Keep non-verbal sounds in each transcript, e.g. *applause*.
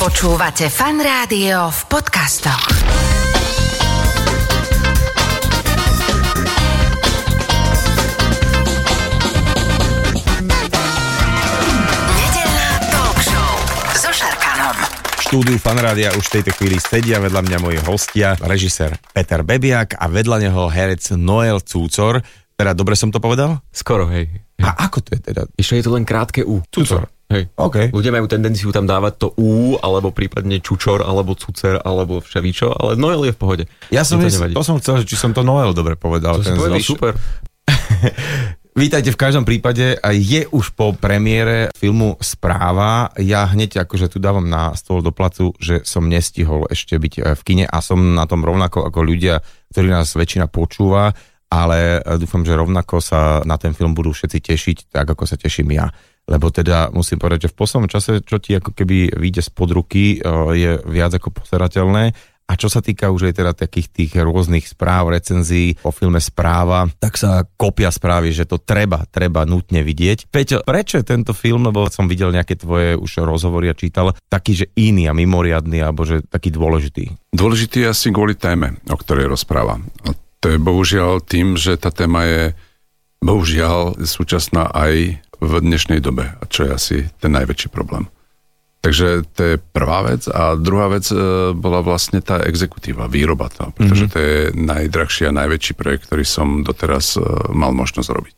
Počúvate fan rádio v podcastoch. Nedeľná talk show so Šarkanom. V štúdiu Fanrádia už v tejto chvíli sedia vedľa mňa moji hostia, režisér Peter Bebiak a vedľa neho herec Noel Cúcor. Teda dobre som to povedal? Skoro, hej. A ako to je teda? Ešte je to len krátke U. Cúcor. Hej. OK. Ľudia majú tendenciu tam dávať to U, alebo prípadne čučor, alebo cucer, alebo vševičo, ale Noel je v pohode. Ja som, to, nevadí. to som chcel, či som to Noel dobre povedal. To si ten povedal zvyš. super. *laughs* Vítajte v každom prípade. A Je už po premiére filmu Správa. Ja hneď akože tu dávam na stôl do placu, že som nestihol ešte byť e, v kine a som na tom rovnako ako ľudia, ktorí nás väčšina počúva, ale e, dúfam, že rovnako sa na ten film budú všetci tešiť, tak ako sa teším ja. Lebo teda musím povedať, že v poslednom čase, čo ti ako keby vyjde spod ruky, e, je viac ako poserateľné. A čo sa týka už aj teda takých tých rôznych správ, recenzií o filme Správa, tak sa kopia správy, že to treba, treba nutne vidieť. Peťo, prečo je tento film, lebo som videl nejaké tvoje už rozhovory a čítal, taký, že iný a mimoriadný, alebo že taký dôležitý? Dôležitý je asi kvôli téme, o ktorej rozpráva. A to je bohužiaľ tým, že tá téma je bohužiaľ súčasná aj v dnešnej dobe, a čo je asi ten najväčší problém. Takže to je prvá vec. A druhá vec e, bola vlastne tá exekutíva, výroba to, pretože to je najdrahší a najväčší projekt, ktorý som doteraz e, mal možnosť robiť.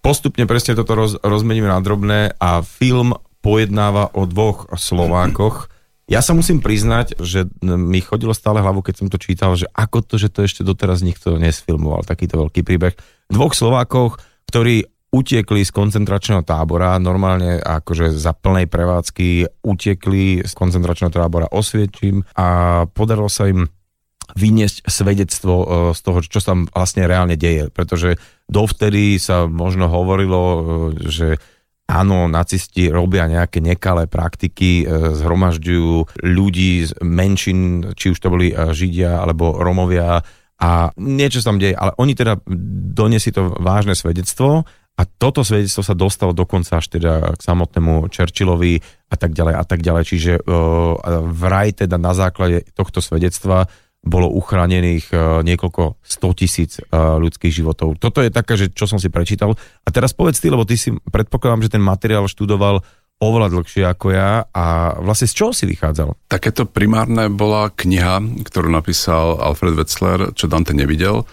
Postupne presne toto roz, rozmeníme na drobné a film pojednáva o dvoch Slovákoch. Ja sa musím priznať, že mi chodilo stále hlavu, keď som to čítal, že ako to, že to ešte doteraz nikto nesfilmoval, takýto veľký príbeh. Dvoch Slovákoch, ktorí utiekli z koncentračného tábora, normálne akože za plnej prevádzky utiekli z koncentračného tábora Osviečím a podarilo sa im vyniesť svedectvo e, z toho, čo sa tam vlastne reálne deje. Pretože dovtedy sa možno hovorilo, e, že áno, nacisti robia nejaké nekalé praktiky, e, zhromažďujú ľudí z menšín, či už to boli Židia alebo Romovia a niečo sa tam deje. Ale oni teda doniesli to vážne svedectvo a toto svedectvo sa dostalo dokonca až teda k samotnému Churchillovi a tak ďalej a tak ďalej. Čiže uh, vraj teda na základe tohto svedectva bolo uchránených uh, niekoľko 100 tisíc uh, ľudských životov. Toto je taká, že čo som si prečítal. A teraz povedz ty, lebo ty si predpokladám, že ten materiál študoval oveľa dlhšie ako ja a vlastne z čoho si vychádzal? Takéto primárne bola kniha, ktorú napísal Alfred Wetzler, čo Dante nevidel.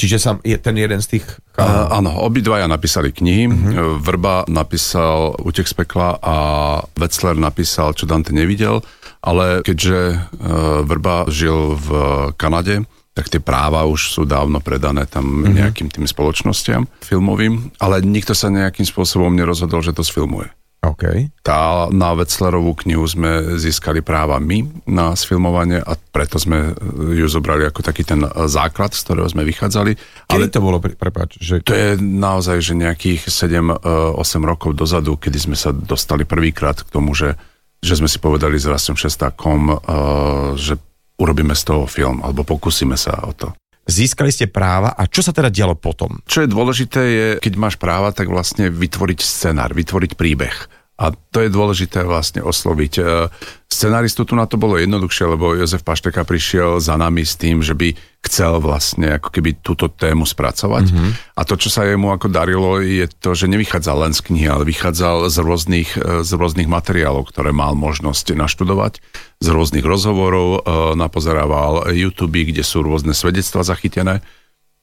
Čiže sa, je ten jeden z tých... Uh, áno, obidvaja napísali knihy. Uh-huh. Vrba napísal Utek z pekla a Wetzler napísal Čo Dante nevidel, ale keďže uh, Vrba žil v Kanade, tak tie práva už sú dávno predané tam uh-huh. nejakým tým spoločnostiam filmovým, ale nikto sa nejakým spôsobom nerozhodol, že to sfilmuje. OK. Tá, na Wetzlerovú knihu sme získali práva my na sfilmovanie a preto sme ju zobrali ako taký ten základ, z ktorého sme vychádzali. Kedy to bolo, pre- prepáč, že... To je naozaj, že nejakých 7-8 rokov dozadu, kedy sme sa dostali prvýkrát k tomu, že, že sme si povedali s Rastom Šestákom, že urobíme z toho film, alebo pokúsime sa o to. Získali ste práva a čo sa teda dialo potom? Čo je dôležité je, keď máš práva, tak vlastne vytvoriť scenár, vytvoriť príbeh. A to je dôležité vlastne osloviť. E, Scenáristu tu na to bolo jednoduchšie, lebo Jozef Pašteka prišiel za nami s tým, že by chcel vlastne ako keby túto tému spracovať. Mm-hmm. A to, čo sa jemu ako darilo, je to, že nevychádzal len z knihy, ale vychádzal z rôznych, e, z rôznych materiálov, ktoré mal možnosť naštudovať, z rôznych rozhovorov, e, napozerával YouTube, kde sú rôzne svedectva zachytené.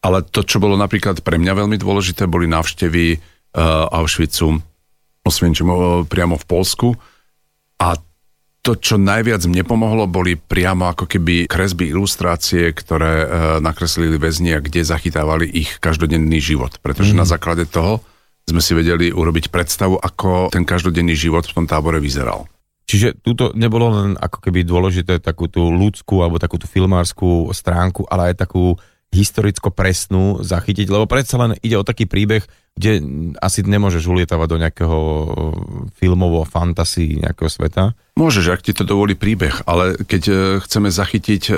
Ale to, čo bolo napríklad pre mňa veľmi dôležité, boli návštevy Auschwitzu, Osvienčimu priamo v Polsku. A to, čo najviac mne pomohlo, boli priamo ako keby kresby, ilustrácie, ktoré e, nakreslili väzni a kde zachytávali ich každodenný život. Pretože mm. na základe toho sme si vedeli urobiť predstavu, ako ten každodenný život v tom tábore vyzeral. Čiže túto nebolo len ako keby dôležité takú tú ľudskú alebo takú tú filmárskú stránku, ale aj takú historicko presnú zachytiť, lebo predsa len ide o taký príbeh, kde asi nemôžeš ulietavať do nejakého filmovo fantasy nejakého sveta. Môžeš, ak ti to dovolí príbeh, ale keď e, chceme zachytiť e,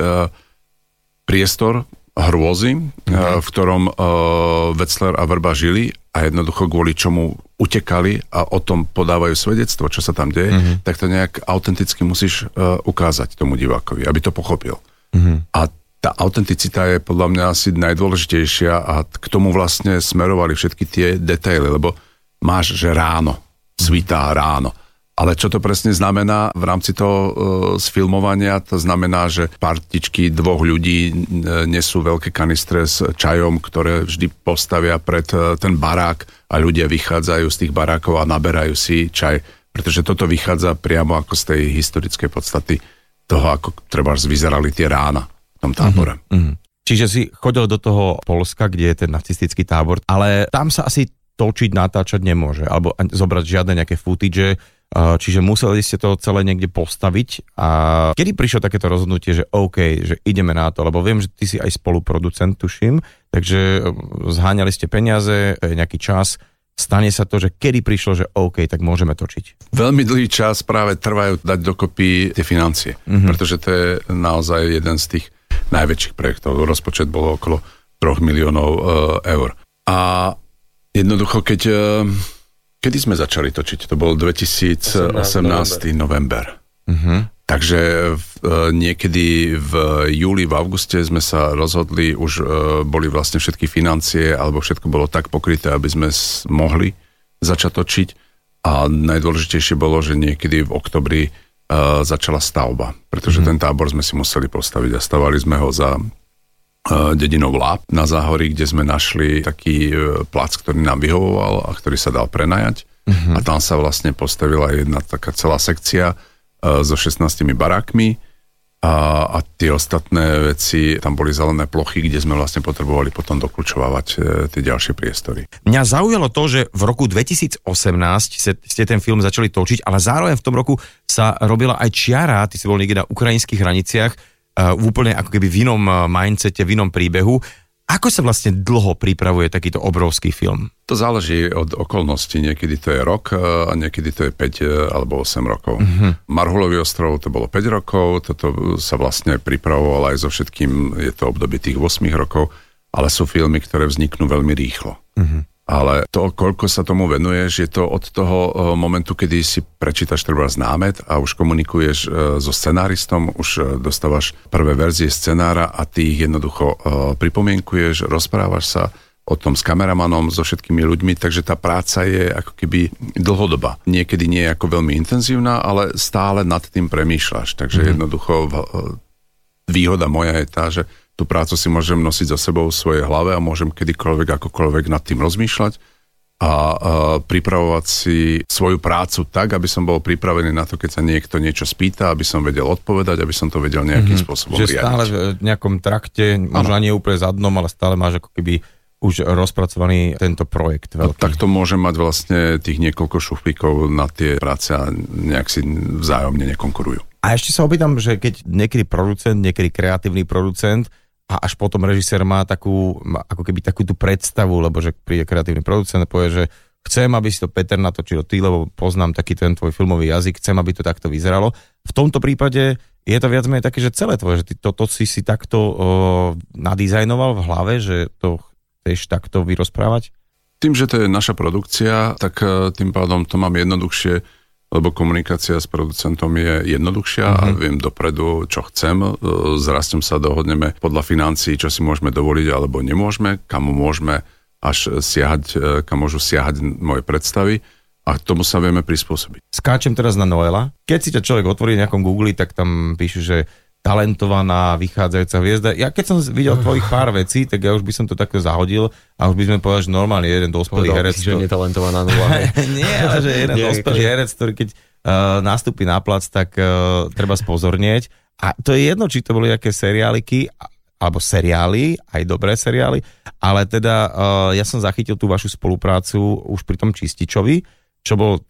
priestor, e, hrôzy, mm-hmm. v ktorom Wetzler a Vrba žili a jednoducho kvôli čomu utekali a o tom podávajú svedectvo, čo sa tam deje, mm-hmm. tak to nejak autenticky musíš ukázať tomu divákovi, aby to pochopil. Mm-hmm. A tá autenticita je podľa mňa asi najdôležitejšia a k tomu vlastne smerovali všetky tie detaily, lebo máš, že ráno, svitá ráno ale čo to presne znamená v rámci toho e, sfilmovania? To znamená, že partičky dvoch ľudí e, nesú veľké kanistre s čajom, ktoré vždy postavia pred e, ten barák a ľudia vychádzajú z tých barákov a naberajú si čaj, pretože toto vychádza priamo ako z tej historickej podstaty toho, ako treba vyzerali tie rána v tom tábore. Mm-hmm. Čiže si chodil do toho Polska, kde je ten nacistický tábor, ale tam sa asi točiť, natáčať nemôže, alebo zobrať žiadne nejaké footage, Čiže museli ste to celé niekde postaviť a kedy prišlo takéto rozhodnutie, že OK, že ideme na to, lebo viem, že ty si aj spoluproducent, tuším, takže e, zháňali ste peniaze, nejaký čas, stane sa to, že kedy prišlo, že OK, tak môžeme točiť? Veľmi dlhý čas práve trvajú dať dokopy tie financie, mm-hmm. pretože to je naozaj jeden z tých najväčších projektov. Rozpočet bol okolo 3 miliónov uh, eur. A jednoducho, keď uh, Kedy sme začali točiť? To bol 2018 november. november. Uh-huh. Takže v, e, niekedy v júli, v auguste sme sa rozhodli, už e, boli vlastne všetky financie, alebo všetko bolo tak pokryté, aby sme s, mohli začať točiť. A najdôležitejšie bolo, že niekedy v oktobri e, začala stavba, pretože uh-huh. ten tábor sme si museli postaviť a stavali sme ho za E, dedinou Láp na Záhorí, kde sme našli taký e, plac, ktorý nám vyhovoval a ktorý sa dal prenajať. Uh-huh. A tam sa vlastne postavila jedna taká celá sekcia uh, so 16 barákmi a, a tie ostatné veci, tam boli zelené plochy, kde sme vlastne potrebovali potom dokľúčovať uh, tie ďalšie priestory. Mňa zaujalo to, že v roku 2018 ste ten film začali točiť, ale zároveň v tom roku sa robila aj čiara, ty si bol niekde na ukrajinských hraniciach, v úplne ako keby v inom mindsete, v inom príbehu. Ako sa vlastne dlho pripravuje takýto obrovský film? To záleží od okolností. Niekedy to je rok a niekedy to je 5 alebo 8 rokov. Uh-huh. Marhulový ostrov to bolo 5 rokov, toto sa vlastne pripravovalo aj so všetkým, je to obdobie tých 8 rokov, ale sú filmy, ktoré vzniknú veľmi rýchlo. Uh-huh ale to, koľko sa tomu venuješ, je to od toho eh, momentu, kedy si prečítaš treba námet a už komunikuješ eh, so scenáristom, už eh, dostávaš prvé verzie scenára a ty ich jednoducho pripomienkuješ, rozprávaš sa o tom s kameramanom, so všetkými ľuďmi, takže tá práca je ako keby dlhodobá. Niekedy nie je ako veľmi intenzívna, ale stále nad tým premýšľaš. Takže mm-hmm. jednoducho výhoda moja je tá, že tú prácu si môžem nosiť za sebou v svojej hlave a môžem kedykoľvek, akokoľvek nad tým rozmýšľať a, pripravovať si svoju prácu tak, aby som bol pripravený na to, keď sa niekto niečo spýta, aby som vedel odpovedať, aby som to vedel nejakým mm-hmm. spôsobom Že riadiť. stále v nejakom trakte, možno nie úplne zadnom, ale stále máš ako keby už rozpracovaný tento projekt. Veľký. No, tak to môže mať vlastne tých niekoľko šuflíkov na tie práce a nejak si vzájomne nekonkurujú. A ešte sa opýtam, že keď niekedy producent, niekedy kreatívny producent a až potom režisér má takú, ako keby takú tú predstavu, lebo že príde kreatívny producent a povie, že chcem, aby si to Peter natočil ty, lebo poznám taký ten tvoj filmový jazyk, chcem, aby to takto vyzeralo. V tomto prípade je to viac menej také, že celé tvoje, že ty toto si si takto o, nadizajnoval v hlave, že to chceš takto vyrozprávať? Tým, že to je naša produkcia, tak e, tým pádom to mám jednoduchšie lebo komunikácia s producentom je jednoduchšia uh-huh. a mhm. viem dopredu, čo chcem. E, s Rastom sa dohodneme podľa financií, čo si môžeme dovoliť alebo nemôžeme, kam môžeme až siahať, e, kam môžu siahať moje predstavy a tomu sa vieme prispôsobiť. Skáčem teraz na Noela. Keď si ťa človek otvorí v nejakom Google, tak tam píšu, že talentovaná vychádzajúca hviezda. Ja keď som videl tvojich pár vecí, tak ja už by som to takto zahodil a už by sme povedali, že normálne jeden dospelý herec. Že netalentovaná nula. *laughs* Nie, ale že jeden *laughs* dospelý herec, ktorý keď uh, nastúpi na plac, tak uh, treba spozornieť. A to je jedno, či to boli nejaké seriáliky, alebo seriály, aj dobré seriály, ale teda uh, ja som zachytil tú vašu spoluprácu už pri tom Čističovi, čo bol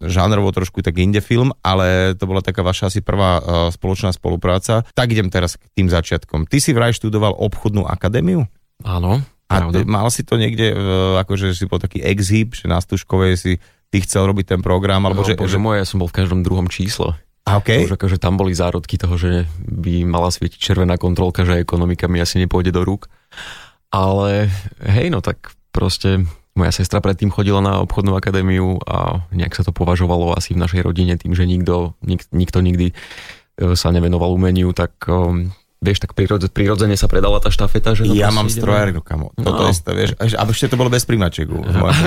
žánrovo trošku tak inde film, ale to bola taká vaša asi prvá uh, spoločná spolupráca. Tak idem teraz k tým začiatkom. Ty si vraj študoval obchodnú akadémiu? Áno. A t- mal si to niekde, uh, akože si bol taký exhib, že na Stužkovej si ty chcel robiť ten program? Alebo no, že, bože že... moje, ja som bol v každom druhom čísle. A okej. Už akože tam boli zárodky toho, že by mala svietiť červená kontrolka, že ekonomika mi asi nepôjde do rúk. Ale hej, no tak proste moja sestra predtým chodila na obchodnú akadémiu a nejak sa to považovalo asi v našej rodine tým, že nikto, nik, nikto nikdy e, sa nevenoval umeniu, tak um, vieš, tak prirodze, prirodzene sa predala tá štafeta. Že Ja mám strojárnu, kamo. Toto No. to, vieš. A ešte to bolo bez príjmačiek.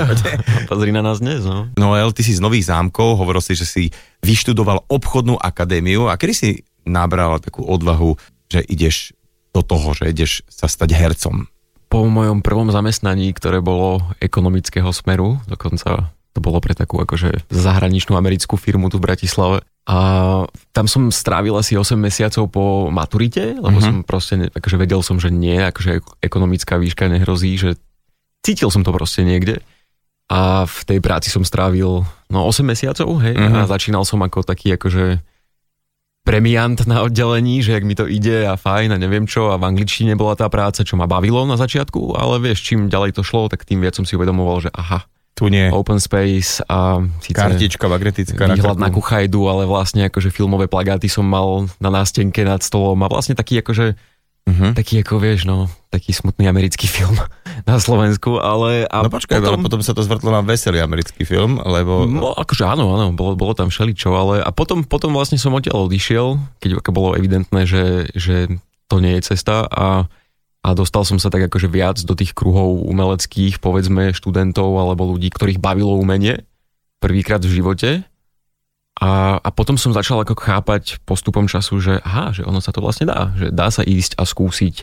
*laughs* Pozri na nás dnes, no. Noel, ty si z Nových zámkov, hovoril si, že si vyštudoval obchodnú akadémiu a kedy si nabral takú odvahu, že ideš do toho, že ideš sa stať hercom? Po mojom prvom zamestnaní, ktoré bolo ekonomického smeru, dokonca to bolo pre takú akože zahraničnú americkú firmu tu v Bratislave. A tam som strávil asi 8 mesiacov po maturite, lebo Mhm. som proste, akože vedel som, že nie, akože ekonomická výška nehrozí, že cítil som to proste niekde. A v tej práci som strávil no 8 mesiacov, hej, Mhm. a začínal som ako taký akože premiant na oddelení, že ak mi to ide a fajn a neviem čo a v angličtine bola tá práca, čo ma bavilo na začiatku, ale vieš, čím ďalej to šlo, tak tým viac som si uvedomoval, že aha, Tu nie. open space a síce Kartička magnetická výhľad na kuchajdu, ale vlastne akože filmové plagáty som mal na nástenke nad stolom a vlastne taký akože Mhm. taký ako vieš, no, taký smutný americký film *laughs* na Slovensku, ale a No počkaj, potom... ale potom sa to zvrtlo na veselý americký film, lebo... No, akože áno, áno, bolo, bolo tam všeličo, ale a potom, potom vlastne som odtiaľ odišiel, keď bolo evidentné, že, že to nie je cesta a, a dostal som sa tak akože viac do tých kruhov umeleckých, povedzme študentov alebo ľudí, ktorých bavilo umenie prvýkrát v živote. A, a potom som začal ako chápať postupom času, že aha, že ono sa to vlastne dá, že dá sa ísť a skúsiť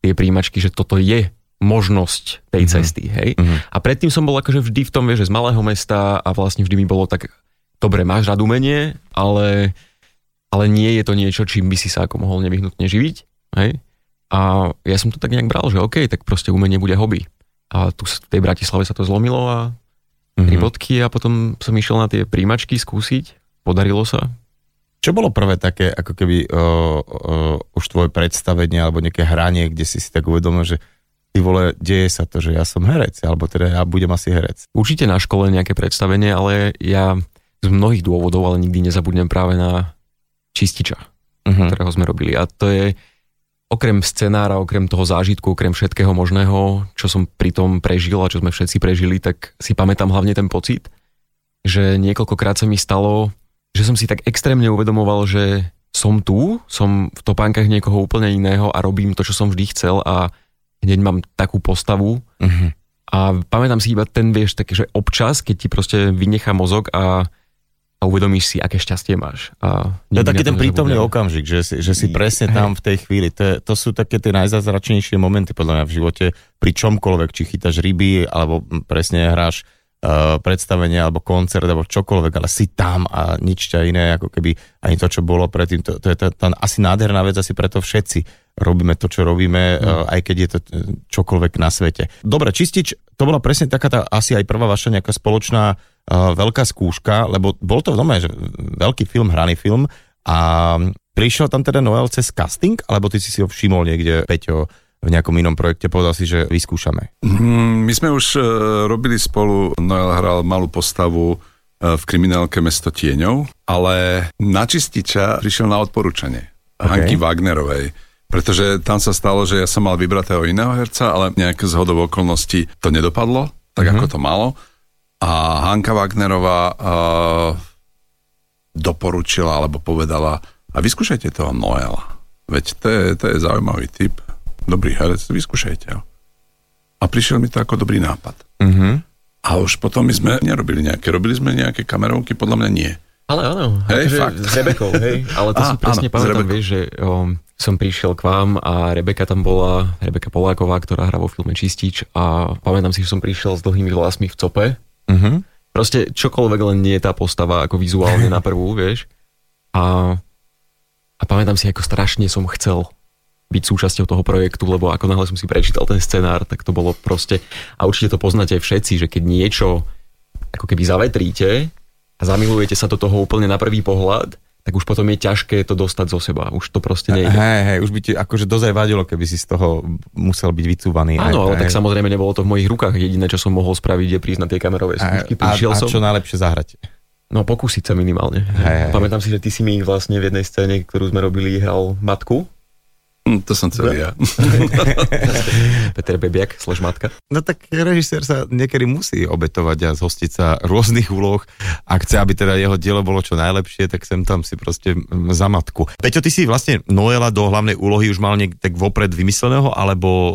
tie príjimačky, že toto je možnosť tej Mhm. cesty, hej. Mhm. A predtým som bol akože vždy v tom, vieš, že z malého mesta a vlastne vždy mi bolo tak, dobre, máš rád umenie, ale, ale nie je to niečo, čím by si sa ako mohol nevyhnutne živiť, hej. A ja som to tak nejak bral, že OK, tak proste umenie bude hobby. A tu v tej Bratislave sa to zlomilo a tri Mhm. bodky a potom som išiel na tie príjmačky skúsiť, podarilo sa. Čo bolo prvé také, ako keby uh, uh, už tvoje predstavenie alebo nejaké hranie, kde si si tak uvedomil, že ty vole, deje sa to, že ja som herec, alebo teda ja budem asi herec. Určite na škole nejaké predstavenie, ale ja z mnohých dôvodov, ale nikdy nezabudnem práve na čističa. Uh-huh. ktorého sme robili. A to je okrem scenára, okrem toho zážitku, okrem všetkého možného, čo som pri tom prežil a čo sme všetci prežili, tak si pamätám hlavne ten pocit, že niekoľkokrát sa mi stalo, že som si tak extrémne uvedomoval, že som tu, som v topánkach niekoho úplne iného a robím to, čo som vždy chcel a hneď mám takú postavu Uh-huh. a pamätám si iba ten, vieš, taký, že občas, keď ti proste vynechá mozog a, a uvedomíš si, aké šťastie máš. A To je taký ten prítomný nezabudnem. okamžik, že si, že si presne tam v tej chvíli. To, je, to sú také tie najzázračnejšie momenty podľa mňa v živote, pri čomkoľvek, či chytáš ryby, alebo presne hráš predstavenie, alebo koncert, alebo čokoľvek, ale si tam a nič ťa iné, ako keby ani to, čo bolo predtým. To, to je tá, tá asi nádherná vec, asi preto všetci robíme to, čo robíme, uh, aj keď je to eh, čokoľvek na svete. Dobre, Čistič, to bola presne taká tá asi aj prvá vaša nejaká spoločná uh, veľká skúška, lebo bol to v že veľký film, hraný film a prišiel tam teda Noel cez casting, alebo ty si si ho všimol niekde, Peťo, v nejakom inom projekte, povedal si, že vyskúšame. Mm, My sme už uh, robili spolu, Noel hral malú postavu uh, v kriminálke Mesto tieňov, ale na čističa prišiel na odporúčanie Ok. Hanky Wagnerovej. Pretože tam sa stalo, že ja som mal vybratého iného herca, ale nejaké zhodov okolností to nedopadlo, tak Mhm. ako to malo. A Hanka Wagnerová uh, doporučila alebo povedala, a vyskúšajte toho Noela. Veď to je, to je zaujímavý typ, dobrý herec, vyskúšajte ho. A prišiel mi to ako dobrý nápad. Uh-huh. A už potom my sme nerobili nejaké, robili sme nejaké kamerovky, podľa mňa nie. Ale áno, Hej, akože fakt. s Rebekou, hej. Ale to Á, si presne áno, pamätám, vieš, že um, som prišiel k vám a Rebeka tam bola, Rebeka Poláková, ktorá hrá vo filme Čistič a pamätám si, že som prišiel s dlhými vlasmi v cope. Uh-huh. Proste čokoľvek len nie je tá postava ako vizuálne na prvú, vieš. A, a pamätám si, ako strašne som chcel byť súčasťou toho projektu, lebo ako náhle som si prečítal ten scenár, tak to bolo proste, a určite to poznáte všetci, že keď niečo ako keby zavetríte a zamilujete sa do toho úplne na prvý pohľad, tak už potom je ťažké to dostať zo seba. Už to proste nejde. Hej, hej, už by ti akože dozaj vadilo, keby si z toho musel byť vycúvaný. Áno, ale hej. tak samozrejme nebolo to v mojich rukách. Jediné, čo som mohol spraviť, je prísť na tie kamerové skúšky. a, a som. čo najlepšie zahrať. No pokúsiť sa minimálne. Hej, hej. Pamätám si, že ty si mi vlastne v jednej scéne, ktorú sme robili, hral matku. Hm, To som chcel ja. *laughs* Peter Bebiak, matka. No tak režisér sa niekedy musí obetovať a zhostiť sa rôznych úloh. Ak chce, aby teda jeho dielo bolo čo najlepšie, tak sem tam si proste za matku. Peťo, ty si vlastne Noela do hlavnej úlohy už mal niekde tak vopred vymysleného, alebo o,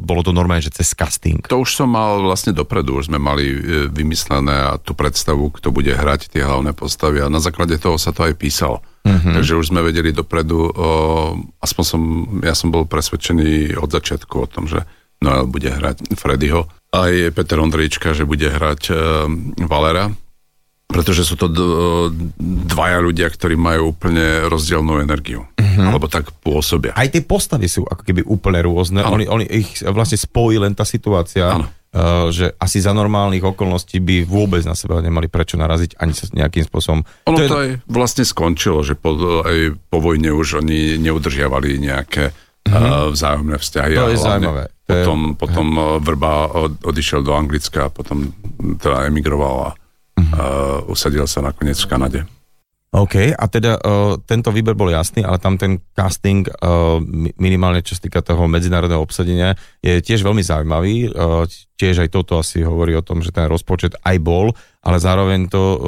bolo to normálne, že cez casting? To už som mal vlastne dopredu, už sme mali e, vymyslené a tú predstavu, kto bude hrať tie hlavné postavy a na základe toho sa to aj písalo. Mm-hmm. Takže už sme vedeli dopredu, o, aspoň som, ja som bol presvedčený od začiatku o tom, že Noel bude hrať Freddyho. Aj Peter Ondrejčka, že bude hrať e, Valera, pretože sú to d- dvaja ľudia, ktorí majú úplne rozdielnú energiu. Mm-hmm. Alebo tak pôsobia. Aj tie postavy sú ako keby úplne rôzne. Oni, oni ich vlastne spojí len tá situácia, Áno. Uh, že asi za normálnych okolností by vôbec na seba nemali prečo naraziť, ani sa nejakým spôsobom. Ono je- to aj vlastne skončilo, že po, aj po vojne už oni neudržiavali nejaké uh, vzájomné vzťahy. To je zaujímavé. To je- Potom, potom uh, Vrba od, odišiel do Anglicka a potom teda emigroval a Mhm. uh, usadil sa nakoniec v Kanade. OK, a teda uh, tento výber bol jasný, ale tam ten casting uh, mi- minimálne čo sa týka toho medzinárodného obsadenia je tiež veľmi zaujímavý. Uh, tiež aj toto asi hovorí o tom, že ten rozpočet aj bol, ale zároveň to uh,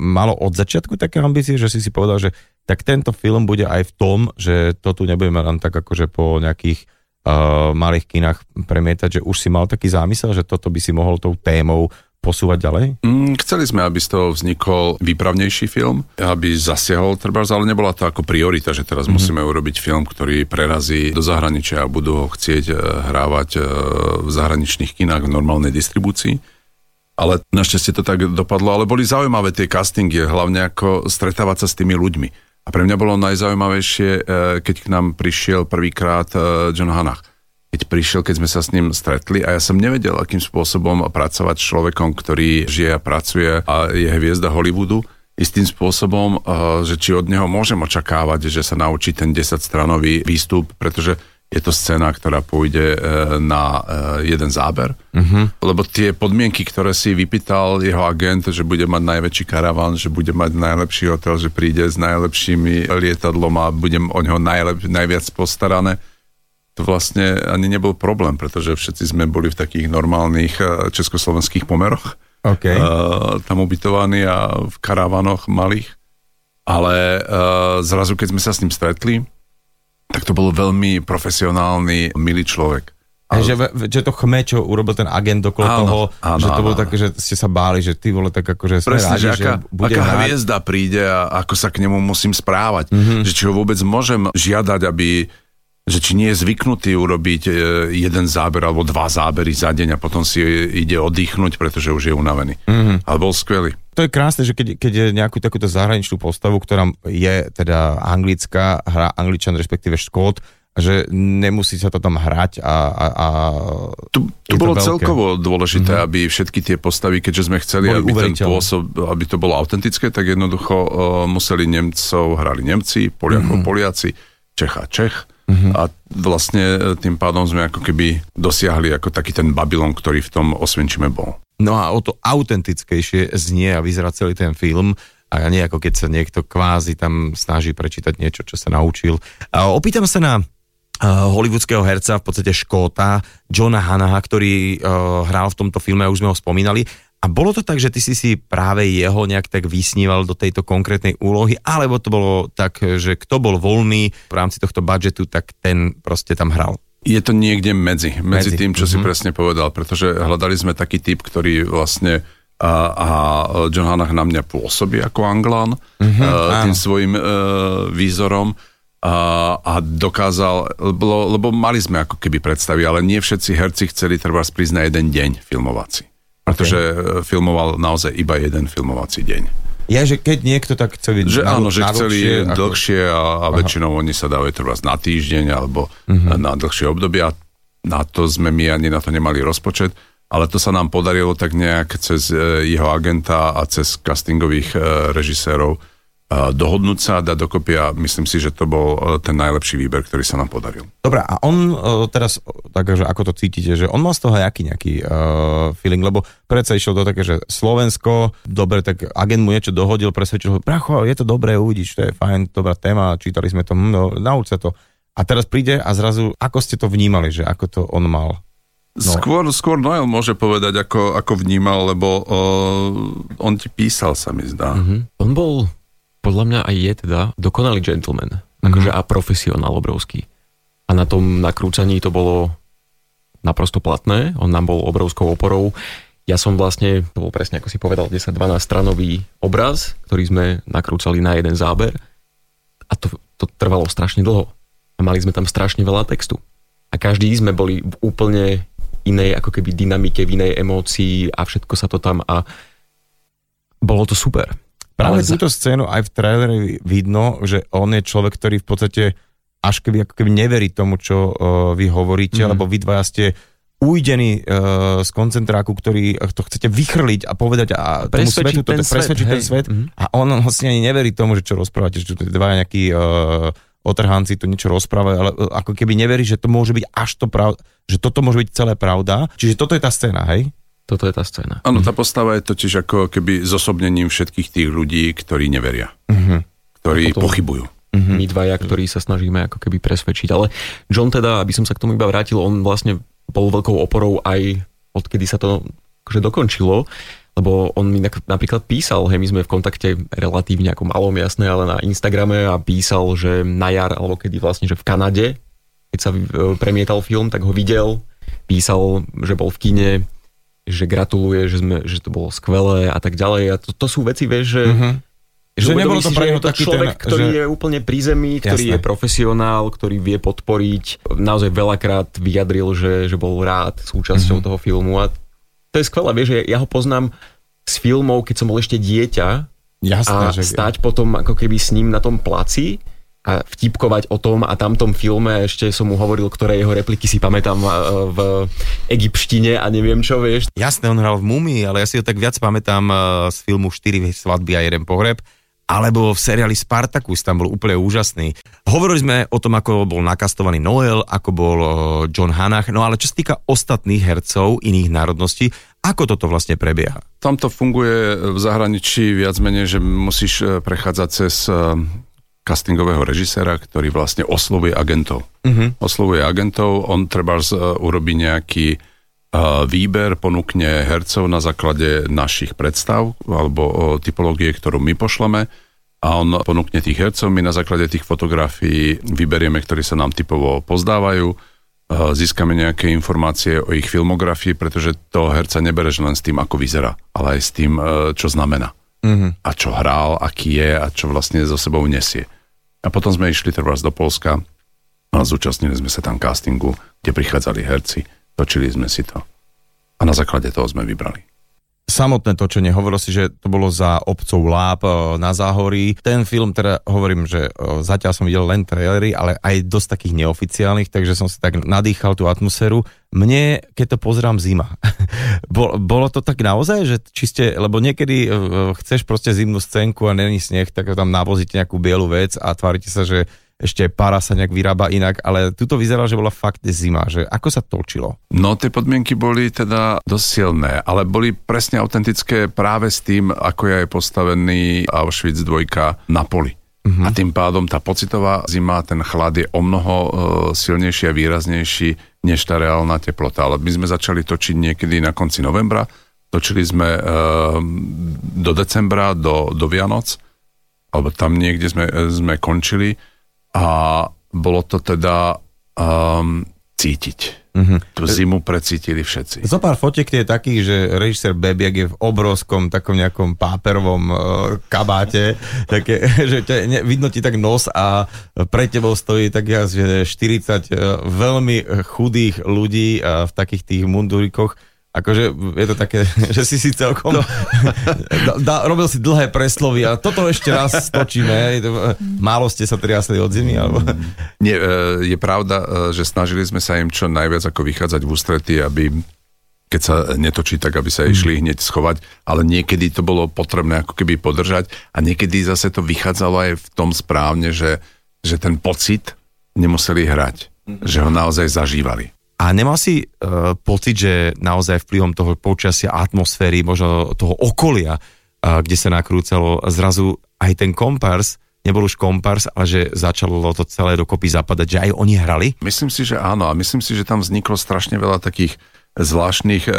malo od začiatku také ambície, že si si povedal, že tak tento film bude aj v tom, že to tu nebudeme len tak akože po nejakých uh, malých kinách premietať, že už si mal taký zámysel, že toto by si mohol tou témou posúvať ďalej? Mm, chceli sme, aby z toho vznikol výpravnejší film, aby zasiahol trebárs, ale nebola to ako priorita, že teraz mm-hmm. musíme urobiť film, ktorý prerazí do zahraničia a budú ho chcieť e, hrávať e, v zahraničných kinách v normálnej distribúcii. Ale našťastie to tak dopadlo, ale boli zaujímavé tie castingy, hlavne ako stretávať sa s tými ľuďmi. A pre mňa bolo najzaujímavejšie, e, keď k nám prišiel prvýkrát John Hanach prišiel, keď sme sa s ním stretli a ja som nevedel, akým spôsobom pracovať s človekom, ktorý žije a pracuje a je hviezda Hollywoodu, istým spôsobom, eh, že či od neho môžem očakávať, že sa naučí ten 10-stranový výstup, pretože je to scéna, ktorá pôjde eh, na eh, jeden záber, uh-huh. lebo tie podmienky, ktoré si vypýtal jeho agent, že bude mať najväčší karavan, že bude mať najlepší hotel, že príde s najlepšími lietadlom a budem o neho najlep- najviac postarané, to vlastne ani nebol problém, pretože všetci sme boli v takých normálnych eh, československých pomeroch. OK. Uh, tam ubytovaní a v karavanoch malých. Ale uh, zrazu, keď sme sa s ním stretli, tak to bol veľmi profesionálny, milý človek. A že, že to chme, čo urobil ten agent okolo Áno, toho, áno, že to bolo áno. také, že ste sa báli, že ty vole, tak akože sme Presne, rádi, že že, aká, bude aká hviezda príde a ako sa k nemu musím správať. Mhm. Mm-hmm. Že či ho vôbec môžem žiadať, aby že či nie je zvyknutý urobiť e, jeden záber alebo dva zábery za deň a potom si ide oddychnúť, pretože už je unavený. Mhm. Mm-hmm. Ale bol skvelý. To je krásne, že keď, keď je nejakú takúto zahraničnú postavu, ktorá je teda anglická, hrá angličan, respektíve škót, že nemusí sa to tam hrať a... a, a Tu, tu bolo veľké. celkovo dôležité, mm-hmm. aby všetky tie postavy, keďže sme chceli, Boli aby ten pôsob, aby to bolo autentické, tak jednoducho uh, museli Nemcov, hrali Nemci, Poliakov, mm-hmm. Poliaci, Čecha, Čech. Mm-hmm. A vlastne e, tým pádom sme ako keby dosiahli ako taký ten Babylon, ktorý v tom Osvenčime bol. No a o to autentickejšie znie a vyzerá celý ten film a nie ako keď sa niekto kvázi tam snaží prečítať niečo, čo sa naučil. A opýtam sa na uh, hollywoodského herca, v podstate Škóta, Johna Hanaha, ktorý uh, hral v tomto filme, už sme ho spomínali. A bolo to tak, že ty si si práve jeho nejak tak vysníval do tejto konkrétnej úlohy, alebo to bolo tak, že kto bol voľný v rámci tohto budžetu, tak ten proste tam hral. Je to niekde medzi, medzi, Medzi, tým, čo mhm. mm-hmm. si presne povedal, pretože hľadali sme taký typ, ktorý vlastne a, a John Hanach na mňa pôsobí ako Anglán mm-hmm, a, tým áno. svojim e, výzorom a, a dokázal, lebo, lebo mali sme ako keby predstavy, ale nie všetci herci chceli treba prísť na jeden deň filmovací. Pretože okay. filmoval naozaj iba jeden filmovací deň. Ja, že keď niekto tak chce byť Že na- áno, že na chceli dlhšie, ako- dlhšie a, a väčšinou oni sa dávajú treba na týždeň alebo uh-huh. na dlhšie obdobie a na to sme my ani na to nemali rozpočet, ale to sa nám podarilo tak nejak cez e, jeho agenta a cez castingových e, režisérov dohodnúť sa dať dokopy a myslím si, že to bol e, ten najlepší výber, ktorý sa nám podaril. Dobre, a on uh, teraz, takže ako to cítite, že on mal z toho jaký nejaký uh, feeling, lebo predsa išiel do také, že Slovensko, dobre, tak agent mu niečo dohodil, presvedčil ho, bracho, je to dobré, uvidíš, to je fajn, dobrá téma, čítali sme to, hm, no, nauč sa to. A teraz príde a zrazu, ako ste to vnímali, že ako to on mal? No. Skôr, skôr Noel môže povedať, ako, ako vnímal, lebo uh, on ti písal, sa mi zdá. Mm-hmm. On bol podľa mňa aj je teda dokonalý gentleman. Mm-hmm. Akože a profesionál obrovský. A na tom nakrúcaní to bolo naprosto platné. On nám bol obrovskou oporou. Ja som vlastne, to bol presne ako si povedal, 10-12 stranový obraz, ktorý sme nakrúcali na jeden záber. A to, to trvalo strašne dlho. A mali sme tam strašne veľa textu. A každý sme boli v úplne inej ako keby dynamike, v inej emócii a všetko sa to tam a bolo to super. Práve túto scénu aj v traileri vidno, že on je človek, ktorý v podstate až keby, ako keby neverí tomu, čo uh, vy hovoríte, mm. lebo vy dvaja ste ujdení uh, z koncentráku, ktorý to chcete vychrliť a povedať a tomu svetu, ten, svet, presvedčiť hej. ten svet mm-hmm. a on vlastne ani neverí tomu, že čo rozprávate, že tu dva nejakí uh, otrhanci to niečo rozprávajú, ale ako keby neverí, že to môže byť až to pravda, že toto môže byť celé pravda. Čiže toto je tá scéna, hej? Toto je tá scéna. Áno, tá postava je totiž ako keby zosobnením všetkých tých ľudí, ktorí neveria. Uh-huh. Ktorí potom, pochybujú. Uh-huh. My dvaja, ktorí sa snažíme ako keby presvedčiť. Ale John teda, aby som sa k tomu iba vrátil, on vlastne bol veľkou oporou aj odkedy sa to akože dokončilo, lebo on mi napríklad písal, hej, my sme v kontakte relatívne ako malom jasné, ale na Instagrame a písal, že na jar, alebo kedy vlastne, že v Kanade, keď sa e, premietal film, tak ho videl, písal, že bol v kine, že gratuluje, že, sme, že to bolo skvelé a tak ďalej. A to, to sú veci, vieš, že... Uh-huh. Že, že nebolo to pre to človek, ten, ktorý že... je úplne pri zemi, ktorý Jasné. je profesionál, ktorý vie podporiť. Naozaj veľakrát vyjadril, že, že bol rád súčasťou uh-huh. toho filmu a to je skvelé, vieš, že ja ho poznám z filmov, keď som bol ešte dieťa Jasné, a že... stať potom ako keby s ním na tom placi a vtipkovať o tom a tamtom filme, ešte som mu hovoril, ktoré jeho repliky si pamätám v egyptštine a neviem čo, vieš. Jasné, on hral v Mumii, ale ja si ho tak viac pamätám z filmu 4 svadby a jeden pohreb, alebo v seriáli Spartacus, tam bol úplne úžasný. Hovorili sme o tom, ako bol nakastovaný Noel, ako bol John Hanach, no ale čo sa týka ostatných hercov iných národností, ako toto vlastne prebieha? Tam to funguje v zahraničí viac menej, že musíš e, prechádzať cez e, castingového režiséra, ktorý vlastne oslovuje agentov. Uh-huh. Oslovuje agentov, on treba z, uh, urobí nejaký uh, výber, ponúkne hercov na základe našich predstav alebo uh, typológie, ktorú my pošleme a on ponúkne tých hercov, my na základe tých fotografií vyberieme, ktorí sa nám typovo pozdávajú, získame nejaké informácie o ich filmografii, pretože to herca nebereš len s tým, ako vyzerá, ale aj s tým, čo znamená uh-huh. a čo hral, aký je a čo vlastne so sebou nesie. A potom sme išli teraz do Polska a zúčastnili sme sa tam castingu, kde prichádzali herci, točili sme si to. A na základe toho sme vybrali samotné točenie, hovorilo si, že to bolo za obcov Láb e, na Záhorí. Ten film, teda hovorím, že e, zatiaľ som videl len trailery, ale aj dosť takých neoficiálnych, takže som si tak nadýchal tú atmosféru. Mne, keď to pozerám zima, *laughs* bolo to tak naozaj, že čiste, lebo niekedy e, chceš proste zimnú scénku a není sneh, tak tam navozíte nejakú bielu vec a tvárite sa, že ešte para sa nejak vyrába inak, ale tuto vyzeralo, že bola fakt zima, že ako sa točilo? No tie podmienky boli teda dosť silné, ale boli presne autentické práve s tým, ako je postavený Auschwitz 2 na poli. Uh-huh. A tým pádom tá pocitová zima, ten chlad je o mnoho uh, silnejší a výraznejší než tá reálna teplota. Ale my sme začali točiť niekedy na konci novembra, točili sme uh, do decembra, do, do Vianoc, alebo tam niekde sme, sme končili a bolo to teda um, cítiť. Mm-hmm. Tú zimu precítili všetci. Zo pár fotiek je takých, že režisér Bebiak je v obrovskom takom nejakom páperovom uh, kabáte, *laughs* také, že ťa, ne, vidno ti tak nos a pre tebou stojí tak že 40 uh, veľmi chudých ľudí uh, v takých tých mundurikoch Akože je to také, *laughs* že si si celkom no. *laughs* da, robil si dlhé preslovy a toto ešte raz *laughs* stočíme. Málo ste sa triasli od zimy? Alebo... Nie, e, je pravda, e, že snažili sme sa im čo najviac ako vychádzať v ústrety, aby keď sa netočí tak, aby sa išli hneď schovať, ale niekedy to bolo potrebné ako keby podržať a niekedy zase to vychádzalo aj v tom správne, že, že ten pocit nemuseli hrať, že ho naozaj zažívali. A nemal si uh, pocit, že naozaj vplyvom toho počasia, atmosféry, možno toho okolia, uh, kde sa nakrúcalo, zrazu aj ten kompars, nebol už kompars, ale že začalo to celé dokopy zapadať, že aj oni hrali? Myslím si, že áno a myslím si, že tam vzniklo strašne veľa takých zvláštnych e,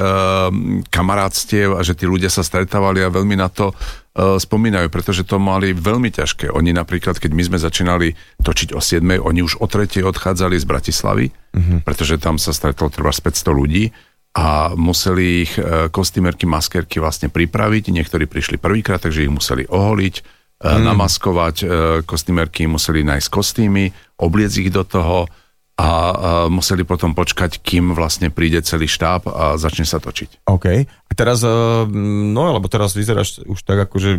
kamarátstiev a že tí ľudia sa stretávali a veľmi na to spomínajú, pretože to mali veľmi ťažké. Oni napríklad, keď my sme začínali točiť o 7, oni už o 3 odchádzali z Bratislavy, mm-hmm. pretože tam sa stretlo treba 500 ľudí a museli ich e, kostýmerky, maskerky vlastne pripraviť. Niektorí prišli prvýkrát, takže ich museli oholiť, mm. namaskovať, kostýmerky museli nájsť kostýmy, obliec ich do toho, a museli potom počkať, kým vlastne príde celý štáb a začne sa točiť. OK. Teraz, e, no lebo teraz vyzeráš už tak akože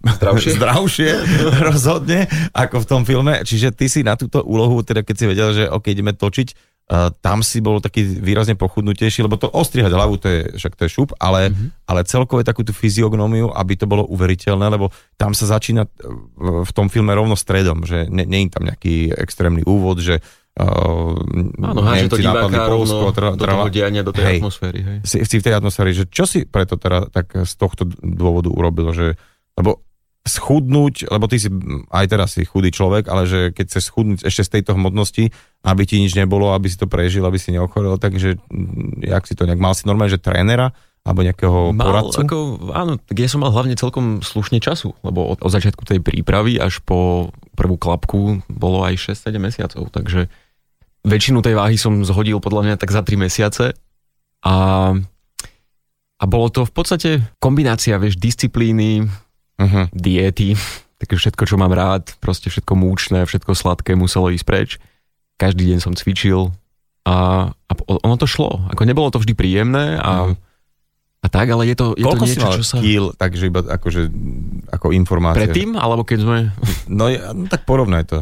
zdravšie, *laughs* zdravšie *laughs* rozhodne, ako v tom filme. Čiže ty si na túto úlohu, teda keď si vedel, že OK, ideme točiť, uh, tam si bol taký výrazne pochudnutejší, lebo to ostrihať hlavu, to je, však to je šup, ale, mm-hmm. ale celkové takú tú fyziognómiu, aby to bolo uveriteľné, lebo tam sa začína v tom filme rovno stredom, že nie, nie je tam nejaký extrémny úvod, že Uh, Áno, háže to diváka rovno tra, do toho diania, do tej hej, atmosféry. Hej. Si, si v tej atmosféry, že čo si preto teda tak z tohto dôvodu urobil, že, lebo schudnúť, lebo ty si aj teraz si chudý človek, ale že keď chceš schudnúť ešte z tejto hmotnosti, aby ti nič nebolo, aby si to prežil, aby si neochorel, takže jak si to nejak mal si normálne, že trénera, alebo nejakého mal, poradcu? Ako, áno, tak ja som mal hlavne celkom slušne času, lebo od, od začiatku tej prípravy až po prvú klapku bolo aj 6-7 mesiacov, takže väčšinu tej váhy som zhodil podľa mňa tak za 3 mesiace a, a bolo to v podstate kombinácia, vieš, disciplíny, uh-huh. diety, *laughs* takže všetko, čo mám rád, proste všetko múčne, všetko sladké muselo ísť preč. Každý deň som cvičil a, a ono to šlo. Ako nebolo to vždy príjemné a, a tak, ale je to, je Koľko to niečo, čo sa... kýl, takže iba akože, ako informácia. Predtým, alebo keď sme... No, no tak porovnaj to.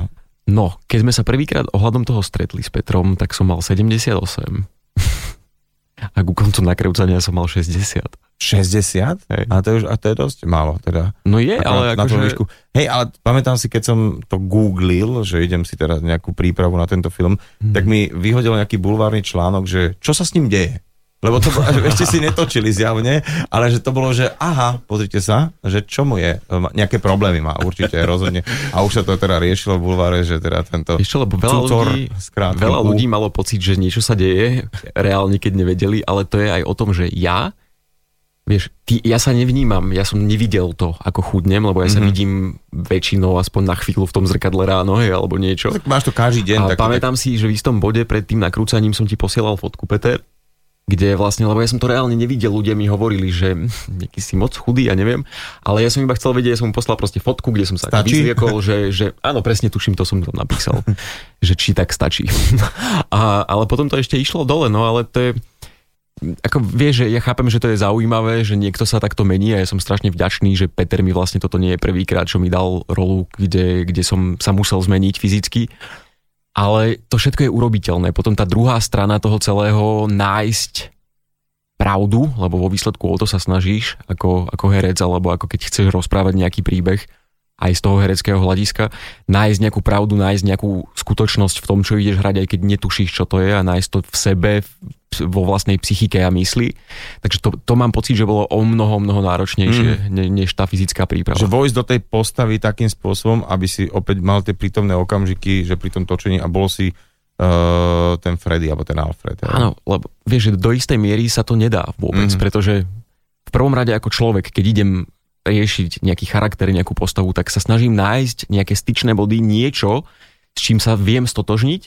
No, keď sme sa prvýkrát ohľadom toho stretli s Petrom, tak som mal 78. *laughs* A ku koncu nakrúcania som mal 60. 60? Hej. A, to je už, a to je dosť málo. Teda, no je, ale na, akože... výšku. Hej, ale pamätám si, keď som to googlil, že idem si teraz nejakú prípravu na tento film, hmm. tak mi vyhodil nejaký bulvárny článok, že čo sa s ním deje. Lebo to *laughs* ešte si netočili zjavne, ale že to bolo, že aha, pozrite sa, že čo mu je, nejaké problémy má určite rozhodne. A už sa to teda riešilo v bulváre, že teda tento Ešte, lebo veľa ľudí, veľa ľudí malo pocit, že niečo sa deje, reálne keď nevedeli, ale to je aj o tom, že ja, vieš, ty, ja sa nevnímam, ja som nevidel to, ako chudnem, lebo ja sa mm-hmm. vidím väčšinou aspoň na chvíľu v tom zrkadle ráno, hej, alebo niečo. Tak máš to každý deň. A tak, pamätám tak... si, že v istom bode pred tým nakrúcaním som ti posielal fotku, Peter, kde vlastne, lebo ja som to reálne nevidel, ľudia mi hovorili, že *laughs* nejaký si moc chudý, ja neviem, ale ja som iba chcel vedieť, ja som mu poslal proste fotku, kde som sa stačí? vyzviekol, že, že áno, presne tuším, to som tam napísal, *laughs* že či tak stačí. *laughs* A, ale potom to ešte išlo dole, no ale to je, ako vieš, že ja chápem, že to je zaujímavé, že niekto sa takto mení a ja som strašne vďačný, že Peter mi vlastne toto nie je prvýkrát, čo mi dal rolu, kde, kde som sa musel zmeniť fyzicky ale to všetko je urobiteľné. Potom tá druhá strana toho celého nájsť pravdu, lebo vo výsledku o to sa snažíš ako, ako herec, alebo ako keď chceš rozprávať nejaký príbeh aj z toho hereckého hľadiska, nájsť nejakú pravdu, nájsť nejakú skutočnosť v tom, čo ideš hrať, aj keď netušíš, čo to je a nájsť to v sebe, vo vlastnej psychike a mysli. Takže to, to mám pocit, že bolo o mnoho, mnoho náročnejšie, mm. ne, než tá fyzická príprava. Že vojsť do tej postavy takým spôsobom, aby si opäť mal tie prítomné okamžiky, že pri tom točení a bol si uh, ten Freddy alebo ten Alfred. Ja. Áno, lebo vieš, že do istej miery sa to nedá vôbec, mm. pretože v prvom rade ako človek, keď idem riešiť nejaký charakter, nejakú postavu, tak sa snažím nájsť nejaké styčné body, niečo, s čím sa viem stotožniť,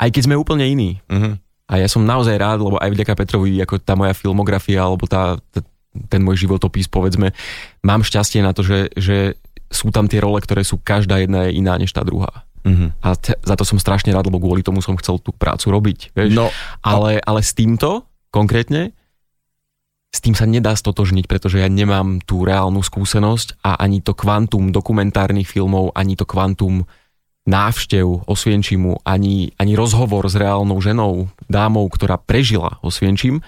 aj keď sme úplne iní. Mm-hmm. A ja som naozaj rád, lebo aj vďaka Petrovi, ako tá moja filmografia, alebo tá, tá, ten môj životopis, povedzme, mám šťastie na to, že, že sú tam tie role, ktoré sú každá jedna je iná než tá druhá. Mm-hmm. A te, za to som strašne rád, lebo kvôli tomu som chcel tú prácu robiť. Vieš? No, ale, ale s týmto konkrétne, s tým sa nedá stotožniť, pretože ja nemám tú reálnu skúsenosť a ani to kvantum dokumentárnych filmov, ani to kvantum návštev Osvienčimu, ani, ani rozhovor s reálnou ženou, dámou, ktorá prežila Osvienčim,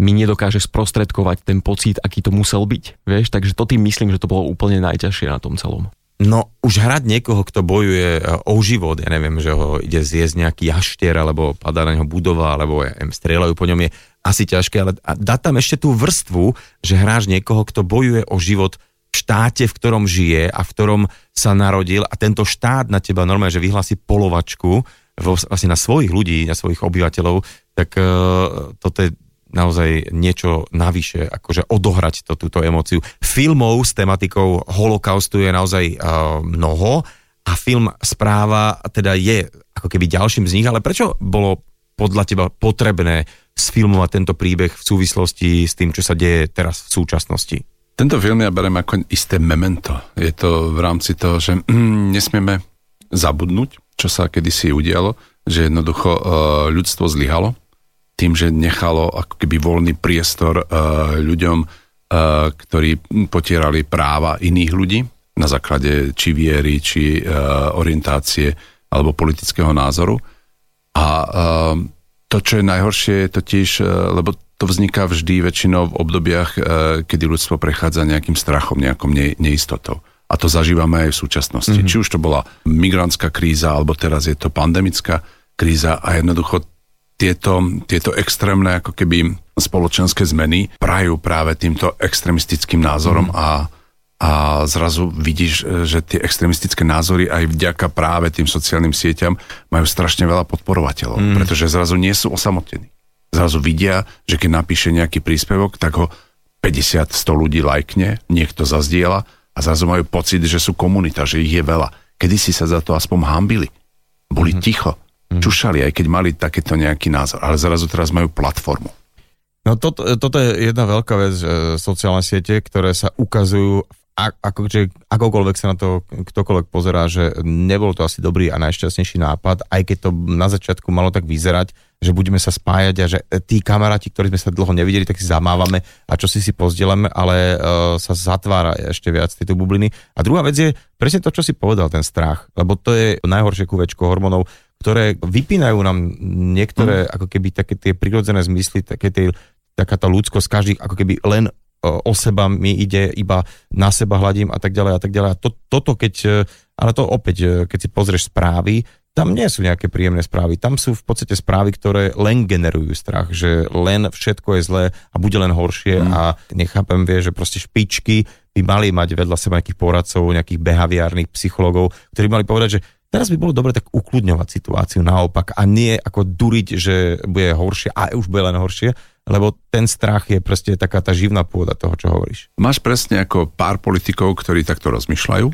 mi nedokáže sprostredkovať ten pocit, aký to musel byť. Vieš, takže to tým myslím, že to bolo úplne najťažšie na tom celom. No už hrať niekoho, kto bojuje e, o život, ja neviem, že ho ide zjesť nejaký jaštier, alebo padá na neho budova, alebo ja neviem, strieľajú po ňom je asi ťažké, ale dá tam ešte tú vrstvu, že hráš niekoho, kto bojuje o život v štáte, v ktorom žije a v ktorom sa narodil a tento štát na teba normálne, že vyhlási polovačku vlastne na svojich ľudí, na svojich obyvateľov, tak uh, toto je naozaj niečo navyše, akože odohrať to, túto emóciu. Filmov s tematikou holokaustu je naozaj uh, mnoho a film Správa teda je ako keby ďalším z nich, ale prečo bolo podľa teba potrebné sfilmovať tento príbeh v súvislosti s tým, čo sa deje teraz v súčasnosti? Tento film ja berem ako isté memento. Je to v rámci toho, že mm, nesmieme zabudnúť, čo sa kedysi udialo, že jednoducho uh, ľudstvo zlyhalo tým, že nechalo ako keby voľný priestor uh, ľuďom, uh, ktorí potierali práva iných ľudí na základe či viery, či uh, orientácie alebo politického názoru. A to, čo je najhoršie, je totiž, lebo to vzniká vždy väčšinou v obdobiach, kedy ľudstvo prechádza nejakým strachom, nejakou ne, neistotou. A to zažívame aj v súčasnosti. Mm-hmm. Či už to bola migrantská kríza, alebo teraz je to pandemická kríza a jednoducho tieto, tieto extrémne ako keby spoločenské zmeny prajú práve týmto extrémistickým názorom mm. a, a zrazu vidíš, že tie extrémistické názory aj vďaka práve tým sociálnym sieťam majú strašne veľa podporovateľov, mm. pretože zrazu nie sú osamotení. Zrazu vidia, že keď napíše nejaký príspevok, tak ho 50-100 ľudí lajkne, niekto zazdiela a zrazu majú pocit, že sú komunita, že ich je veľa. Kedy si sa za to aspoň hambili. Boli mm. ticho mm. čušali, aj keď mali takéto nejaký názor. Ale zrazu teraz majú platformu. No toto, toto je jedna veľká vec, že sociálne siete, ktoré sa ukazujú ako, že akokoľvek sa na to ktokoľvek pozerá, že nebol to asi dobrý a najšťastnejší nápad, aj keď to na začiatku malo tak vyzerať, že budeme sa spájať a že tí kamaráti, ktorí sme sa dlho nevideli, tak si zamávame a čo si si pozdielame, ale uh, sa zatvára ešte viac tieto bubliny. A druhá vec je presne to, čo si povedal, ten strach, lebo to je najhoršie kuvečko hormónov, ktoré vypínajú nám niektoré mm. ako keby také tie prirodzené zmysly, také tie, taká tá ľudskosť, každý ako keby len o seba mi ide, iba na seba hľadím a tak ďalej a tak ďalej. A to, toto keď, e, ale to opäť, e, keď si pozrieš správy, tam nie sú nejaké príjemné správy. Tam sú v podstate správy, ktoré len generujú strach, že len všetko je zlé a bude len horšie mm. a nechápem, vie, že proste špičky by mali mať vedľa seba nejakých poradcov, nejakých behaviárnych psychológov, ktorí mali povedať, že Teraz by bolo dobre tak ukludňovať situáciu naopak a nie ako duriť, že bude horšie a už bude len horšie, lebo ten strach je proste taká tá živná pôda toho, čo hovoríš. Máš presne ako pár politikov, ktorí takto rozmýšľajú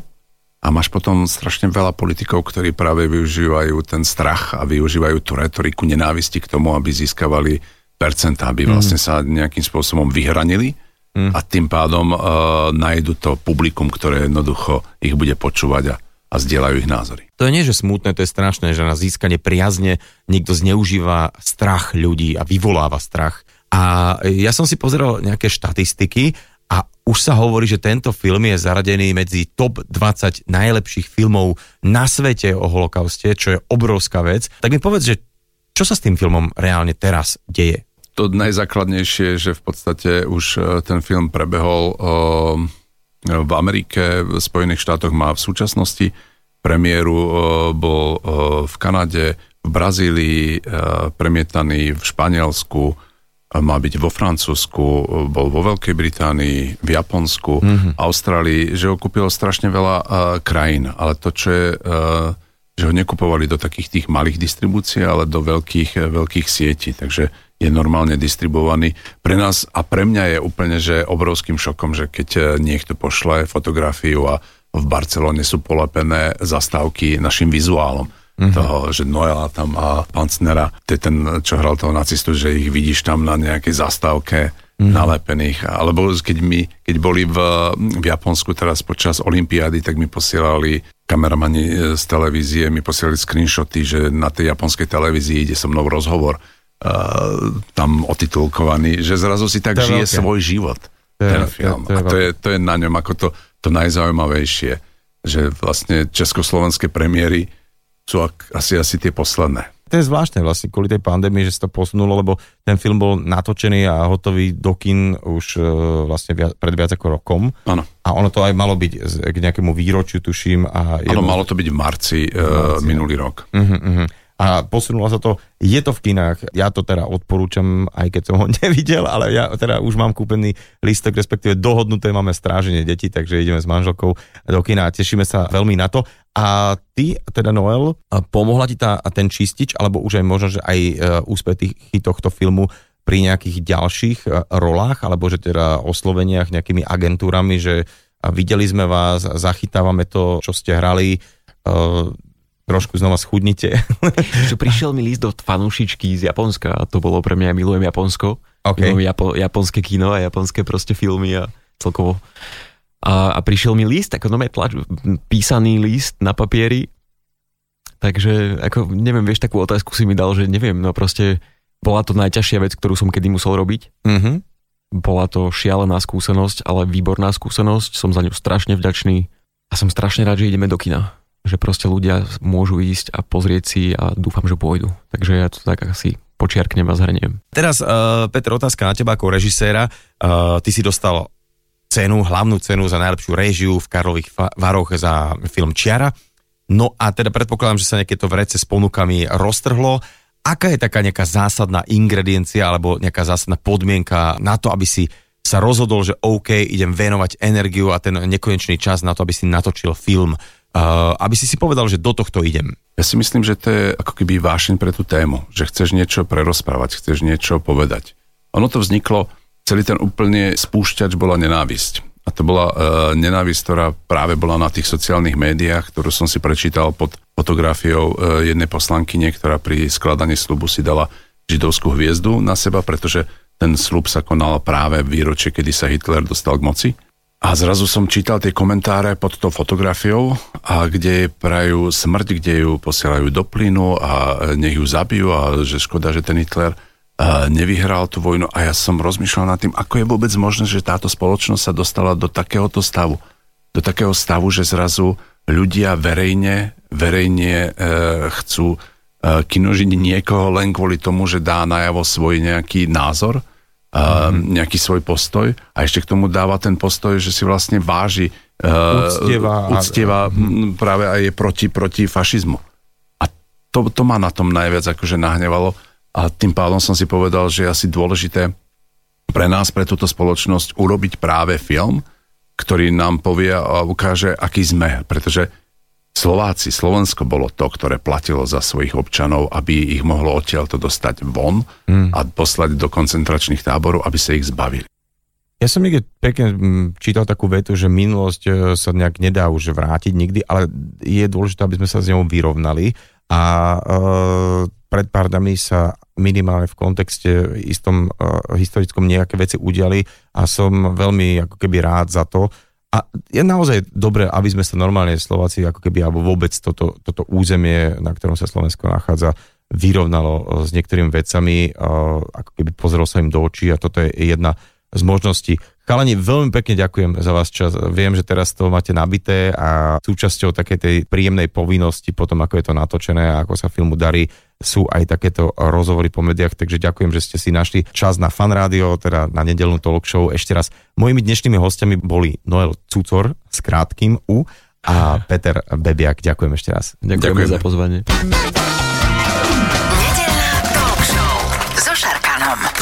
a máš potom strašne veľa politikov, ktorí práve využívajú ten strach a využívajú tú retoriku nenávisti k tomu, aby získavali percentá, aby mhm. vlastne sa nejakým spôsobom vyhranili mm. a tým pádom uh, nájdu to publikum, ktoré jednoducho ich bude počúvať a a zdieľajú ich názory. To je nie, že smutné, to je strašné, že na získanie priazne niekto zneužíva strach ľudí a vyvoláva strach. A ja som si pozeral nejaké štatistiky a už sa hovorí, že tento film je zaradený medzi top 20 najlepších filmov na svete o holokauste, čo je obrovská vec. Tak mi povedz, že čo sa s tým filmom reálne teraz deje? To najzákladnejšie, že v podstate už e, ten film prebehol v Amerike, v Spojených štátoch má v súčasnosti premiéru, e, bol e, v Kanade, v Brazílii, e, premietaný v Španielsku, má byť vo Francúzsku, bol vo Veľkej Británii, v Japonsku, mm-hmm. Austrálii, že ho kúpilo strašne veľa uh, krajín, ale to, čo je, uh, že ho nekupovali do takých tých malých distribúcií, ale do veľkých, veľkých sietí, takže je normálne distribuovaný. Pre nás a pre mňa je úplne že obrovským šokom, že keď e, niekto pošle fotografiu a v Barcelone sú polepené zastávky našim vizuálom. Mm-hmm. toho, že Noela tam a Pancnera, to je ten, čo hral toho nacistu, že ich vidíš tam na nejakej zastávke mm-hmm. nalepených. Alebo keď, mi, keď boli v, v Japonsku teraz počas Olympiády, tak mi posielali kameramani e, z televízie, mi posielali screenshoty, že na tej japonskej televízii ide so mnou rozhovor uh, tam otitulkovaný, že zrazu si tak žije veľké. svoj život, to ten je, film. To, to je, a to je, to je na ňom ako to, to najzaujímavejšie, že vlastne československé premiéry sú ak, asi, asi tie posledné. To je zvláštne vlastne kvôli tej pandémii, že sa to posunulo, lebo ten film bol natočený a hotový do kin už e, vlastne viac, pred viac ako rokom. Áno. A ono to aj malo byť k nejakému výročiu, tuším. A Áno, malo to byť v marci, uh, minulý rok. Uh-huh, uh-huh. A posunulo sa to, je to v kinách, ja to teda odporúčam, aj keď som ho *laughs* nevidel, ale ja teda už mám kúpený listok, respektíve dohodnuté máme stráženie detí, takže ideme s manželkou do kina a tešíme sa veľmi na to. A ty, teda Noel, pomohla ti tá, ten čistič, alebo už aj možno, že aj e, úspechy tohto filmu pri nejakých ďalších e, rolách, alebo že teda osloveniach nejakými agentúrami, že videli sme vás, zachytávame to, čo ste hrali, e, trošku znova schudnite. *laughs* Že prišiel mi list od fanúšičky z Japonska a to bolo pre mňa, ja milujem Japonsko. OK. Milujem Japo, japonské kino a japonské proste filmy a celkovo. A, a prišiel mi list, ako nové tlač, písaný list na papieri. Takže, ako, neviem, vieš, takú otázku si mi dal, že neviem, no proste bola to najťažšia vec, ktorú som kedy musel robiť. Mhm. Bola to šialená skúsenosť, ale výborná skúsenosť. Som za ňu strašne vďačný a som strašne rád, že ideme do kina. Že proste ľudia môžu ísť a pozrieť si a dúfam, že pôjdu. Takže ja to tak asi počiarknem a zhrniem. Teraz, uh, Peter, otázka na teba ako režiséra. Uh, ty si dostal cenu, hlavnú cenu za najlepšiu réžiu v Karlových Varoch za film Čiara. No a teda predpokladám, že sa nejaké to vrece s ponukami roztrhlo. Aká je taká nejaká zásadná ingrediencia alebo nejaká zásadná podmienka na to, aby si sa rozhodol, že OK, idem venovať energiu a ten nekonečný čas na to, aby si natočil film. Aby si si povedal, že do tohto idem. Ja si myslím, že to je ako keby vášeň pre tú tému, že chceš niečo prerozprávať, chceš niečo povedať. Ono to vzniklo, celý ten úplne spúšťač bola nenávisť. A to bola uh, nenávisť, ktorá práve bola na tých sociálnych médiách, ktorú som si prečítal pod fotografiou uh, jednej poslankyne, ktorá pri skladaní slubu si dala židovskú hviezdu na seba, pretože ten slub sa konal práve v výročie, kedy sa Hitler dostal k moci. A zrazu som čítal tie komentáre pod tou fotografiou, a kde prajú smrť, kde ju posielajú do plynu a nech ju zabijú a že škoda, že ten Hitler nevyhral tú vojnu a ja som rozmýšľal nad tým, ako je vôbec možné, že táto spoločnosť sa dostala do takéhoto stavu. Do takého stavu, že zrazu ľudia verejne, verejne e, chcú e, kinožiť niekoho len kvôli tomu, že dá najavo svoj nejaký názor, nejaký svoj postoj a ešte k tomu dáva ten postoj, že si vlastne váži uh, Uctieva a- uctieva m, práve aj je proti, proti fašizmu. A to, to ma na tom najviac akože nahnevalo a tým pádom som si povedal, že je asi dôležité pre nás, pre túto spoločnosť urobiť práve film, ktorý nám povie a ukáže, aký sme. Pretože Slováci, Slovensko bolo to, ktoré platilo za svojich občanov, aby ich mohlo odtiaľto dostať von a poslať do koncentračných táborov, aby sa ich zbavili. Ja som niekde pekne mm, čítal takú vetu, že minulosť e, sa nejak nedá už vrátiť nikdy, ale je dôležité, aby sme sa s ňou vyrovnali a e, pred pár dňami sa minimálne v kontexte istom e, historickom nejaké veci udiali a som veľmi ako keby rád za to. A je naozaj dobré, aby sme sa normálne Slováci ako keby, alebo vôbec toto, toto územie, na ktorom sa Slovensko nachádza, vyrovnalo e, s niektorými vecami, e, ako keby pozrel sa im do očí a toto je jedna z možností. Chalani, veľmi pekne ďakujem za vás čas. Viem, že teraz to máte nabité a súčasťou takej tej príjemnej povinnosti potom, ako je to natočené a ako sa filmu darí, sú aj takéto rozhovory po médiách, takže ďakujem, že ste si našli čas na Fan Rádio, teda na nedelnú talk show. Ešte raz, mojimi dnešnými hostiami boli Noel Cucor s krátkým U a *laughs* Peter Bebiak. Ďakujem ešte raz. Ďakujeme Ďakujeme. za pozvanie.